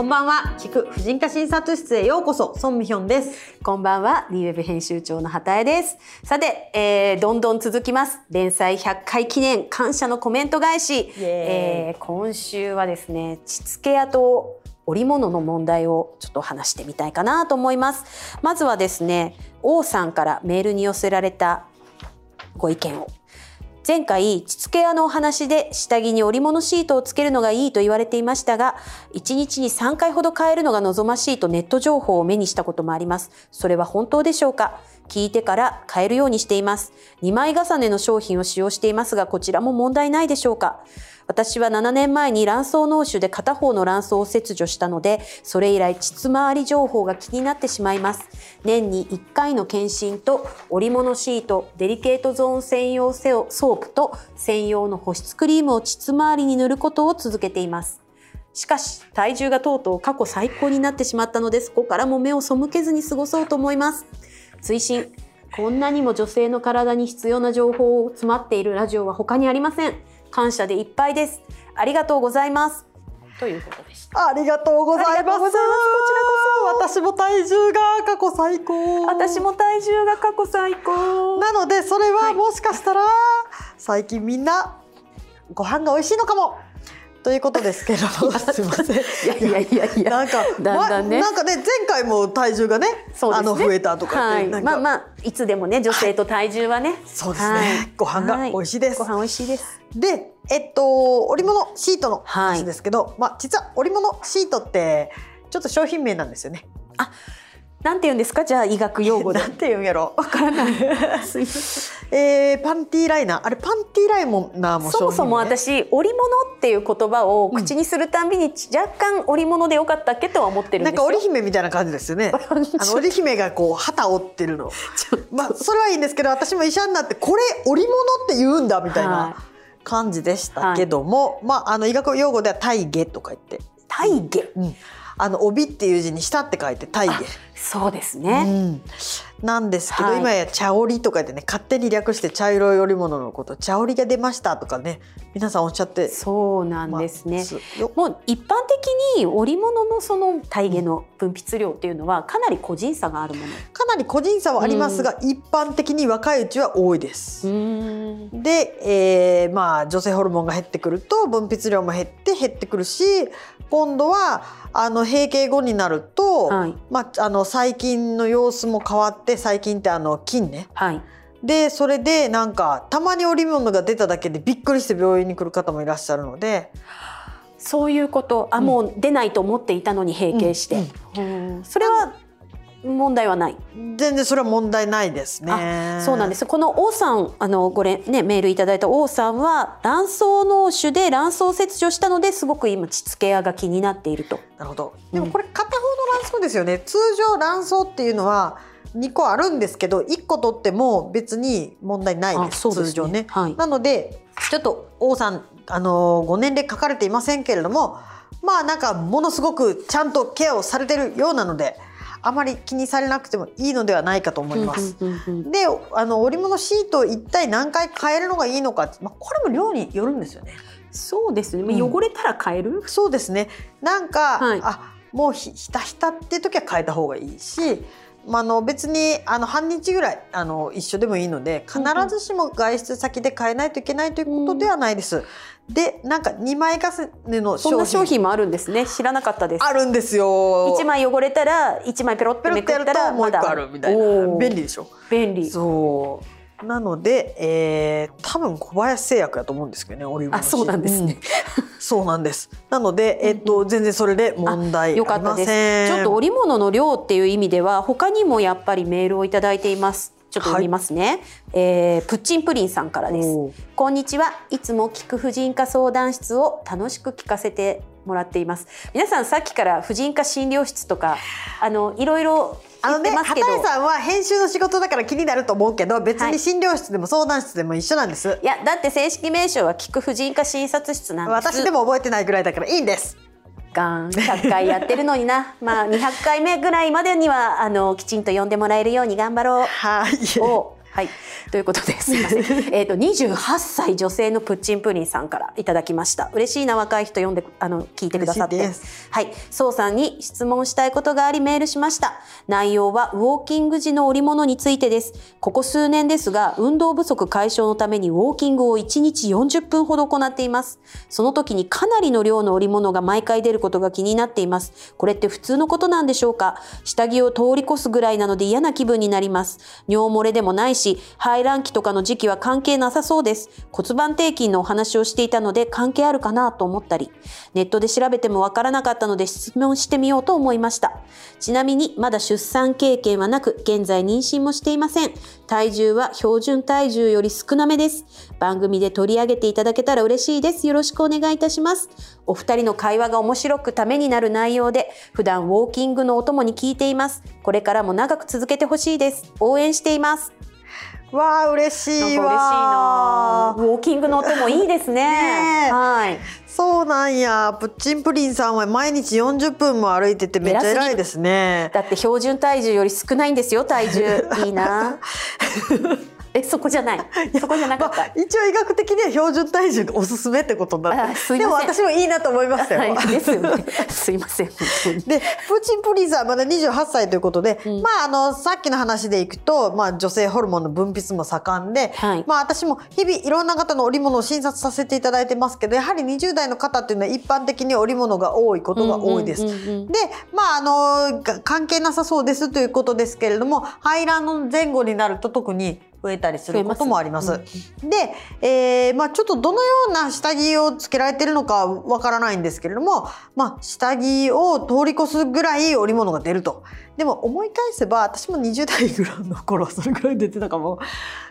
こんばんは。聞く婦人科診察室へようこそ。ソンミヒョンです。こんばんは。D ウェブ編集長の畑江です。さて、えー、どんどん続きます。連載100回記念。感謝のコメント返し、えー、今週はですね膣ケアと織物の問題をちょっと話してみたいかなと思います。まずはですね王さんからメールに寄せられたご意見を前回、着付け屋のお話で下着に織物シートをつけるのがいいと言われていましたが、1日に3回ほど変えるのが望ましいとネット情報を目にしたこともあります。それは本当でしょうか？聞いてから変えるようにしています。2枚重ねの商品を使用していますが、こちらも問題ないでしょうか？私は7年前に卵巣嚢腫で片方の卵巣を切除したので、それ以来膣周り情報が気になってしまいます。年に1回の検診とおりものシート、デリケートゾーン専用ソープと専用の保湿クリームを膣周りに塗ることを続けています。しかし、体重がとうとう過去最高になってしまったので、そこからも目を背けずに過ごそうと思います。追伸こんなにも女性の体に必要な情報を詰まっているラジオは他にありません。感謝でいっぱいです。ありがとうございます。ということでした。ありがとうございます。こちらこそ。私も体重が過去最高。私も体重が過去最高。なのでそれはもしかしたら、最近みんなご飯が美味しいのかも。ということですけど、すみません。いやいやいや。いや、なんか、だんだんね、なんかね、前回も体重がね、そうあの増えたとか、はい、まあまあ、いつでもね、女性と体重はね、そうですね、ご飯が美味しいです。ご飯美味しいです。で、えっと、織物シートの話ですけど、まあ、実は織物シートって、ちょっと商品名なんですよね。あ、なんて言うんですか？じゃあ医学用語で。なんて言うんやろ？わからない。えー、パンティーライナー。あれパンティーライナーも、ね、そもそも私織物っていう言葉を口にするたびに若干織物でよかったっけとは思ってるんですなんか織姫みたいな感じですよね。あの織姫がこう旗折ってるの。まあそれはいいんですけど私も医者になってこれ織物って言うんだみたいな感じでしたけども、はい、まああの医学用語では体下とか言って。体下、うんあの帯っていう字に下って書いて体下そうですね、うん、なんですけど、はい、今や茶織とかでね勝手に略して茶色い織物のこと茶織が出ましたとかね皆さんおっしゃってそうなんですね、もう一般的に織物のその体下の分泌量っていうのはかなり個人差があるもの。かなり個人差はありますが、うん、一般的に若いうちは多いですで、えー、まあ女性ホルモンが減ってくると分泌量も減って減ってくるし今度はあの閉経後になると、はい、まあ、あの細菌の様子も変わって細菌ってあの菌ね。はい。でそれでなんかたまに織物が出ただけでびっくりして病院に来る方もいらっしゃるので。そういうこと。あ、うん、もう出ないと思っていたのに閉経して、うん。うん、それは問題はない。全然それは問題ないですね。そうなんです。この王さんあのごれねメールいただいた王さんは卵巣脳腫で卵巣切除したのですごく今膣ケアが気になっていると。なるほど。でもこれ片方の卵巣ですよね、通常卵巣っていうのは2個あるんですけど1個取っても別に問題ないですです、ね、通常ね、はい、なのでちょっと王さんあのご年齢書かれていませんけれどもまあなんかものすごくちゃんとケアをされてるようなのであまり気にされなくてもいいのではないかと思います。であの織物シートを一体何回変えるのがいいのか、まあ、これも量によるんですよね。そうですね、うん、汚れたら変える？そうですね。なんか、はい、あもうひひたひたっていう時は変えた方がいいしまあ、あの別にあの半日ぐらいあの一緒でもいいので必ずしも外出先で買えないといけないということではないです。でなんか2枚重ねの商品。商品もあるんですね。知らなかったです。あるんですよ。1枚汚れたら1枚ペロッとめくったらもう1個あるみたいな。便利でしょ。便利。そう。なので、えー、多分小林製薬やと思うんですけどねオリーブあそうなんですね、うん、そうなんです。なので、えー、っと全然それで問題よかったです。ちょっと織物の量っていう意味では他にもやっぱりメールを頂いています。ちょっと読みますね、はい、えー、プッチンプリンさんからです。こんにちは。いつも聞く婦人科相談室を楽しく聞かせてもらっています。皆さんさっきから婦人科診療室とかあのいろいろあのね、畑井さんは編集の仕事だから気になると思うけど別に診療室でも相談室でも一緒なんです、はい、いやだって正式名称は聞く婦人科診察室なんです。私でも覚えてないぐらいだからいいんです。ガン100回やってるのにな。まあ200回目ぐらいまでにはあのきちんと呼んでもらえるように頑張ろう、はい、をはい、ということですみません。えっと28歳女性のプッチンプリンさんからいただきました。嬉しいな若い人読んであの聞いてくださって、はい、そうさんに質問したいことがありメールしました。内容はウォーキング時の織物についてです。ここ数年ですが運動不足解消のためにウォーキングを1日40分ほど行っています。その時にかなりの量の織物が毎回出ることが気になっています。これって普通のことなんでしょうか？下着を通り越すぐらいなので嫌な気分になります。尿漏れでもないし、排卵期とかの時期は関係なさそうです。骨盤底筋のお話をしていたので関係あるかなと思ったり、ネットで調べてもわからなかったので質問してみようと思いました。ちなみにまだ出産経験はなく、現在妊娠もしていません。体重は標準体重より少なめです。番組で取り上げていただけたら嬉しいです。よろしくお願いいたします。お二人の会話が面白くためになる内容で、普段ウォーキングのお供に聞いています。これからも長く続けてほしいです。応援しています。わあ嬉しいわ。嬉しいな。ウォーキングの音もいいですね。ねはい。そうなんや。プッチンプリンさんは毎日40分も歩いててめっちゃ偉いですね。だって標準体重より少ないんですよ体重。いいな。えそこじゃない。そこじゃなかった、まあ、一応医学的には標準体重がおすすめってことになってでも私もいいなと思いましたよ、はい、ですよね。すいません。でプーチンプリーザーまだ28歳ということで、うん、まああのさっきの話でいくと、まあ、女性ホルモンの分泌も盛んで、はい、まあ私も日々いろんな方の織物を診察させていただいてますけどやはり20代の方っていうのは一般的に織物が多いことが多いです。でまああの関係なさそうですということですけれども排卵の前後になると特に増えたりすることもあります。ますうん、で、えー、まあちょっとどのような下着をつけられてるのかわからないんですけれども、まあ下着を通り越すぐらい織物が出ると。でも思い返せば私も20代ぐらいの頃はそれぐらい出てたかも。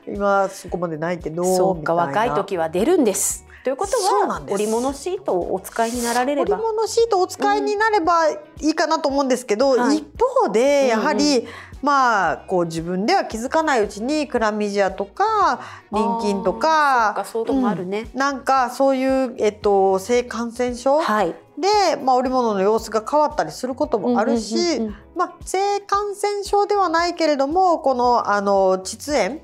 今そこまでないけどそうか若い時は出るんですということは織物シートをお使いになられれば。織物シートをお使いになればいいかなと思うんですけど、うん。一方でやはり、うんうん。まあこう自分では気づかないうちにクラミジアとか臨筋とかそうかもあるね、うん、なんかそういう、えっと、性感染症、はい、で、まあ、織物の様子が変わったりすることもあるし、まあ、性感染症ではないけれどもこのあの膣炎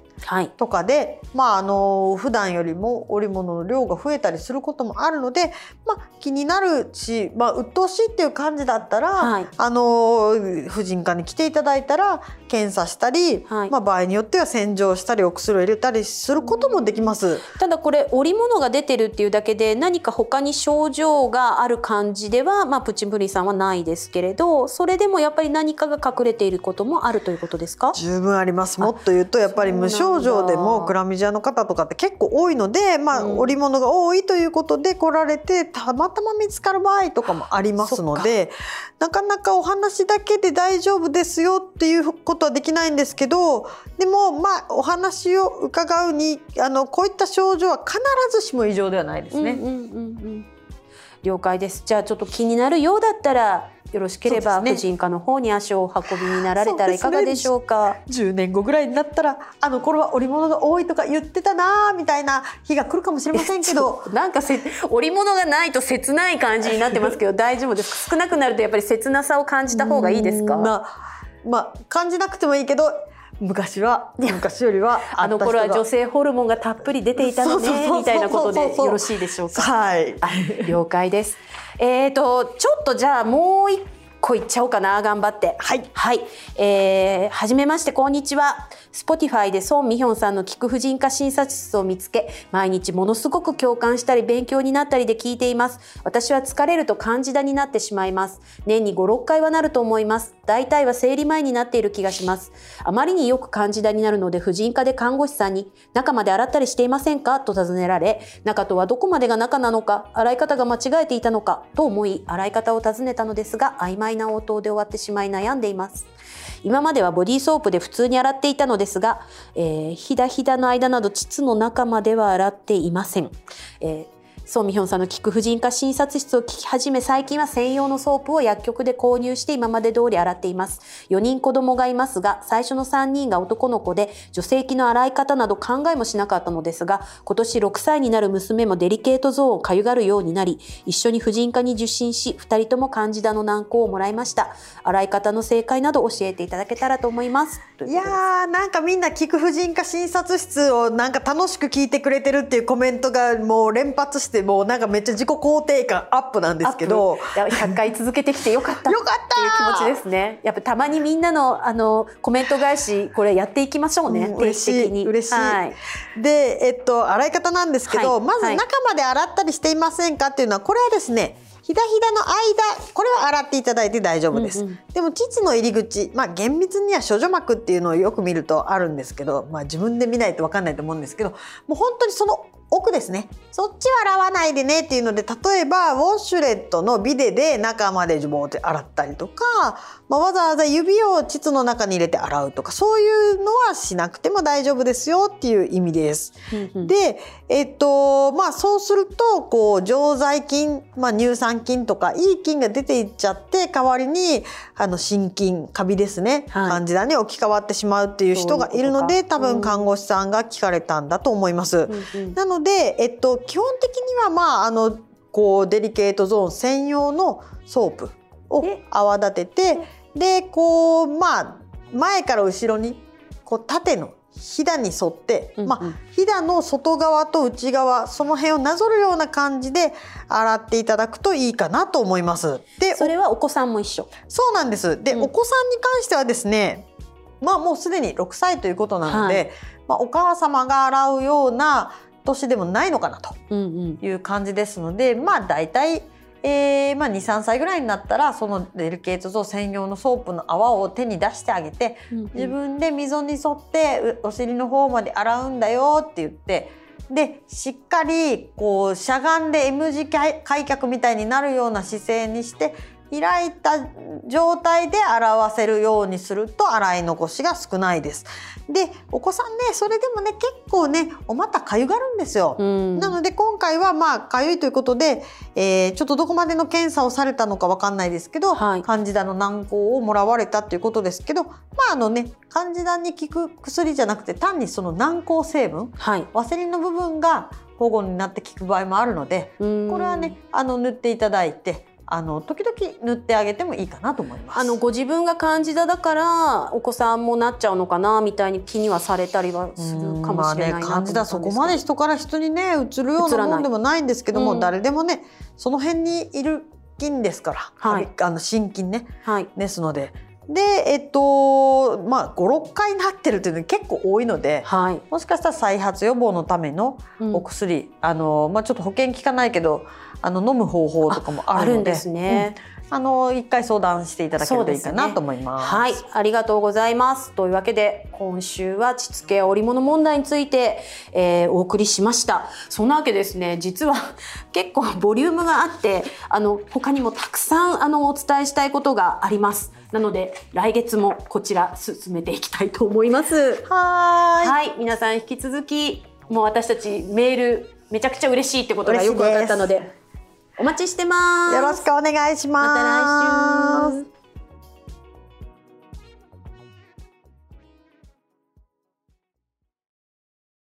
とかで、はい、まああの普段よりも織物の量が増えたりすることもあるので、まあ、気になるし、まあ、鬱陶しいっていう感じだったら、はい、あの婦人科に来ていただいたら検査したり、はい、まあ、場合によっては洗浄したりお薬を入れたりすることもできます。ただこれ織物が出てるっていうだけで何か他に症状がある感じでは、まあ、プチンプリンさんはないですけれどそれでもやっぱり何かが隠れていることもあるということですか？十分あります。もっと言うとやっぱり無症状でもクラミジアの方とかって結構多いので、まあ、織物が多いということで来られてたまたま見つか。る場合とか。もありますのでなかなかお話だけで大丈夫ですよっていうことはできないんですけどでもまあお話を伺うにあのこういった症状は必ずしも異常ではないですね。うんうんうんうん了解です。じゃあちょっと気になるようだったらよろしければ婦人科の方に足をお運びになられたらいかがでしょうか？う、ね、10年後ぐらいになったらあの頃は織物が多いとか言ってたなみたいな日が来るかもしれませんけど。なんかせ織物がないと切ない感じになってますけど大丈夫です。少なくなるとやっぱり切なさを感じた方がいいですか？まあ、まあ、感じなくてもいいけど昔は昔よりは あの頃は女性ホルモンがたっぷり出ていたのねみたいなことでよろしいでしょうか？はい。了解です。えっ、ー、とちょっとじゃあもう一個いっちゃおうかな頑張って。はい、はい。えー、はじめましてこんにちは。Spotify で孫美ヒョンさんの聞く婦人科診察室を見つけ毎日ものすごく共感したり勉強になったりで聞いています。私は疲れると漢字だになってしまいます。年に56回はなると思います。大体は生理前になっている気がします。あまりによくカンジダになるので婦人科で看護師さんに中まで洗ったりしていませんか？と尋ねられ中とはどこまでが中なのか洗い方が間違えていたのか？と思い洗い方を尋ねたのですが曖昧な応答で終わってしまい悩んでいます。今まではボディーソープで普通に洗っていたのですが、えー、ひだひだの間など膣の中までは洗っていません。えー宋美玄さんの聴く婦人科診察室を聞き始め、最近は専用のソープを薬局で購入して今まで通り洗っています。4人子供がいますが、最初の3人が男の子で、女性器の洗い方など考えもしなかったのですが、今年6歳になる娘もデリケートゾーンをかゆがるようになり、一緒に婦人科に受診し、2人ともカンジダの軟膏をもらいました。洗い方の正解など教えていただけたらと思います。いやー、なんかみんな菊婦人科診察室をなんか楽しく聞いてくれてるっていうコメントがもう連発して、もうなんかめっちゃ自己肯定感アップなんですけど。100回続けてきてよかった。よかったっていう気持ちですね。やっぱたまにみんなのあのコメント返しこれやっていきましょうね。うん、嬉しい嬉しい。はい、でえっと洗い方なんですけど、はい、まず中まで洗ったりしていませんかっていうのはこれはですね。ひだひだの間これは洗っていただいて大丈夫です、うんうん、でも膣の入り口まあ厳密には処女膜っていうのをよく見るとあるんですけどまあ自分で見ないと分かんないと思うんですけどもう本当にその奥ですねそっちは洗わないでねっていうので例えばウォッシュレットのビデで中までジュボーって洗ったりとか、まあ、わざわざ指を膣の中に入れて洗うとかそういうのはしなくても大丈夫ですよっていう意味です。で、えっとまあ、そうするとこう常在菌、まあ、乳酸菌とかいい菌が出ていっちゃって代わりにあの心筋カビですね、はい、カンジダに置き換わってしまうっていう人がいるので多分看護師さんが聞かれたんだと思います。なので、えっと、基本的にはまああのこうデリケートゾーン専用のソープを泡立ててでこうまあ前から後ろにこう縦のひだに沿って、うんうん、まあ、ひだの外側と内側その辺をなぞるような感じで洗っていただくといいかなと思います。でそれはお子さんも一緒。そうなんです。で、うん、お子さんに関してはですねまあもうすでに6歳ということなので、はい、まあ、お母様が洗うような年でもないのかなという感じですので、うんうん、まあ大体えーまあ、2、3歳ぐらいになったらそのデリケートゾーン専用のソープの泡を手に出してあげて、うんうん、自分で溝に沿ってお尻の方まで洗うんだよって言ってでしっかりこうしゃがんで M 字開脚みたいになるような姿勢にして開いた状態で洗わせるようにすると洗い残しが少ないです。でお子さんねそれでもね結構ねお股かゆがるんですよ。なので今回はまあかゆいということで、えー、ちょっとどこまでの検査をされたのかわかんないですけど、はい、カンジダの軟膏をもらわれたっていうことですけどまああのねカンジダに効く薬じゃなくて単にその軟膏成分、はい、ワセリンの部分が保護になって効く場合もあるのでこれはねあの塗っていただいてあの時々塗ってあげてもいいかなと思います。あのご自分がカンジダだからお子さんもなっちゃうのかなみたいに気にはされたりはするかもしれないなとカンジダそこまで人から人にねうつるようなもんでもないんですけども、うん、誰でもねその辺にいる菌ですから、はい、あの心筋ね、はい、ですので。でえっとまあ56回なってるっていうの結構多いので、はい、もしかしたら再発予防のためのお薬、うん、あのまあ、ちょっと保険効かないけどあの飲む方法とかもあるので。ですね。うんあの一回相談していただければいいかなと思います、ね、はい、ありがとうございます。というわけで今週は膣ケ織物問題について、えー、お送りしました。そんなわけですね、実は 結構ボリュームがあって、あの他にもたくさんあのお伝えしたいことがあります。なので来月もこちら進めていきたいと思います。はいはい、皆さん引き続きもう私たちメールめちゃくちゃ嬉しいってことがよく分かったので。お待ちしてます。よろしくお願いします。また来週。